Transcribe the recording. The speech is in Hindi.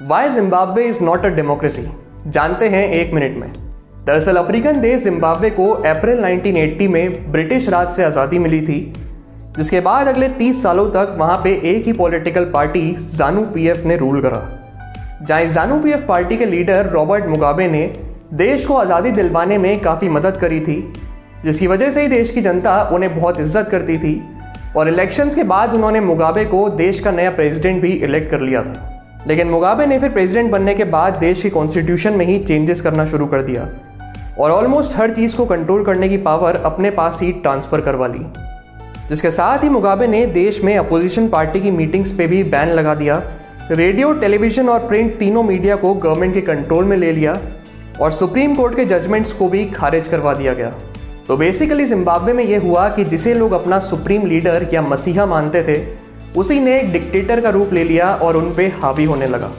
Why Zimbabwe is not a democracy जानते हैं एक मिनट में। दरअसल अफ्रीकन देश जिम्बाब्वे को अप्रैल 1980 में ब्रिटिश राज से आज़ादी मिली थी, जिसके बाद अगले 30 सालों तक वहाँ पे एक ही पॉलिटिकल पार्टी जानू पीएफ ने रूल करा। जहाँ जानू पीएफ पार्टी के लीडर रॉबर्ट मुगाबे ने देश को आज़ादी दिलवाने में काफ़ी मदद करी थी, जिसकी वजह से ही देश की जनता उन्हें बहुत इज़्ज़त करती थी और इलेक्शंस के बाद उन्होंने मुगाबे को देश का नया प्रेसिडेंट भी इलेक्ट कर लिया था। लेकिन मुगाबे ने फिर प्रेसिडेंट बनने के बाद देश की कॉन्स्टिट्यूशन में ही चेंजेस करना शुरू कर दिया। और ऑलमोस्ट हर चीज़ को कंट्रोल करने की पावर अपने पास ही ट्रांसफ़र करवा ली। जिसके साथ ही मुगाबे ने देश में अपोजिशन पार्टी की मीटिंग्स पे भी बैन लगा दिया। रेडियो टेलीविज़न और प्रिंट तीनों मीडिया को गवर्नमेंट के कंट्रोल में ले लिया और सुप्रीम कोर्ट के जजमेंट्स को भी खारिज करवा दिया गया। तो बेसिकली जिम्बाब्वे में यह हुआ कि जिसे लोग अपना सुप्रीम लीडर या मसीहा मानते थे उसी ने एक डिक्टेटर का रूप ले लिया और उन पे हावी होने लगा।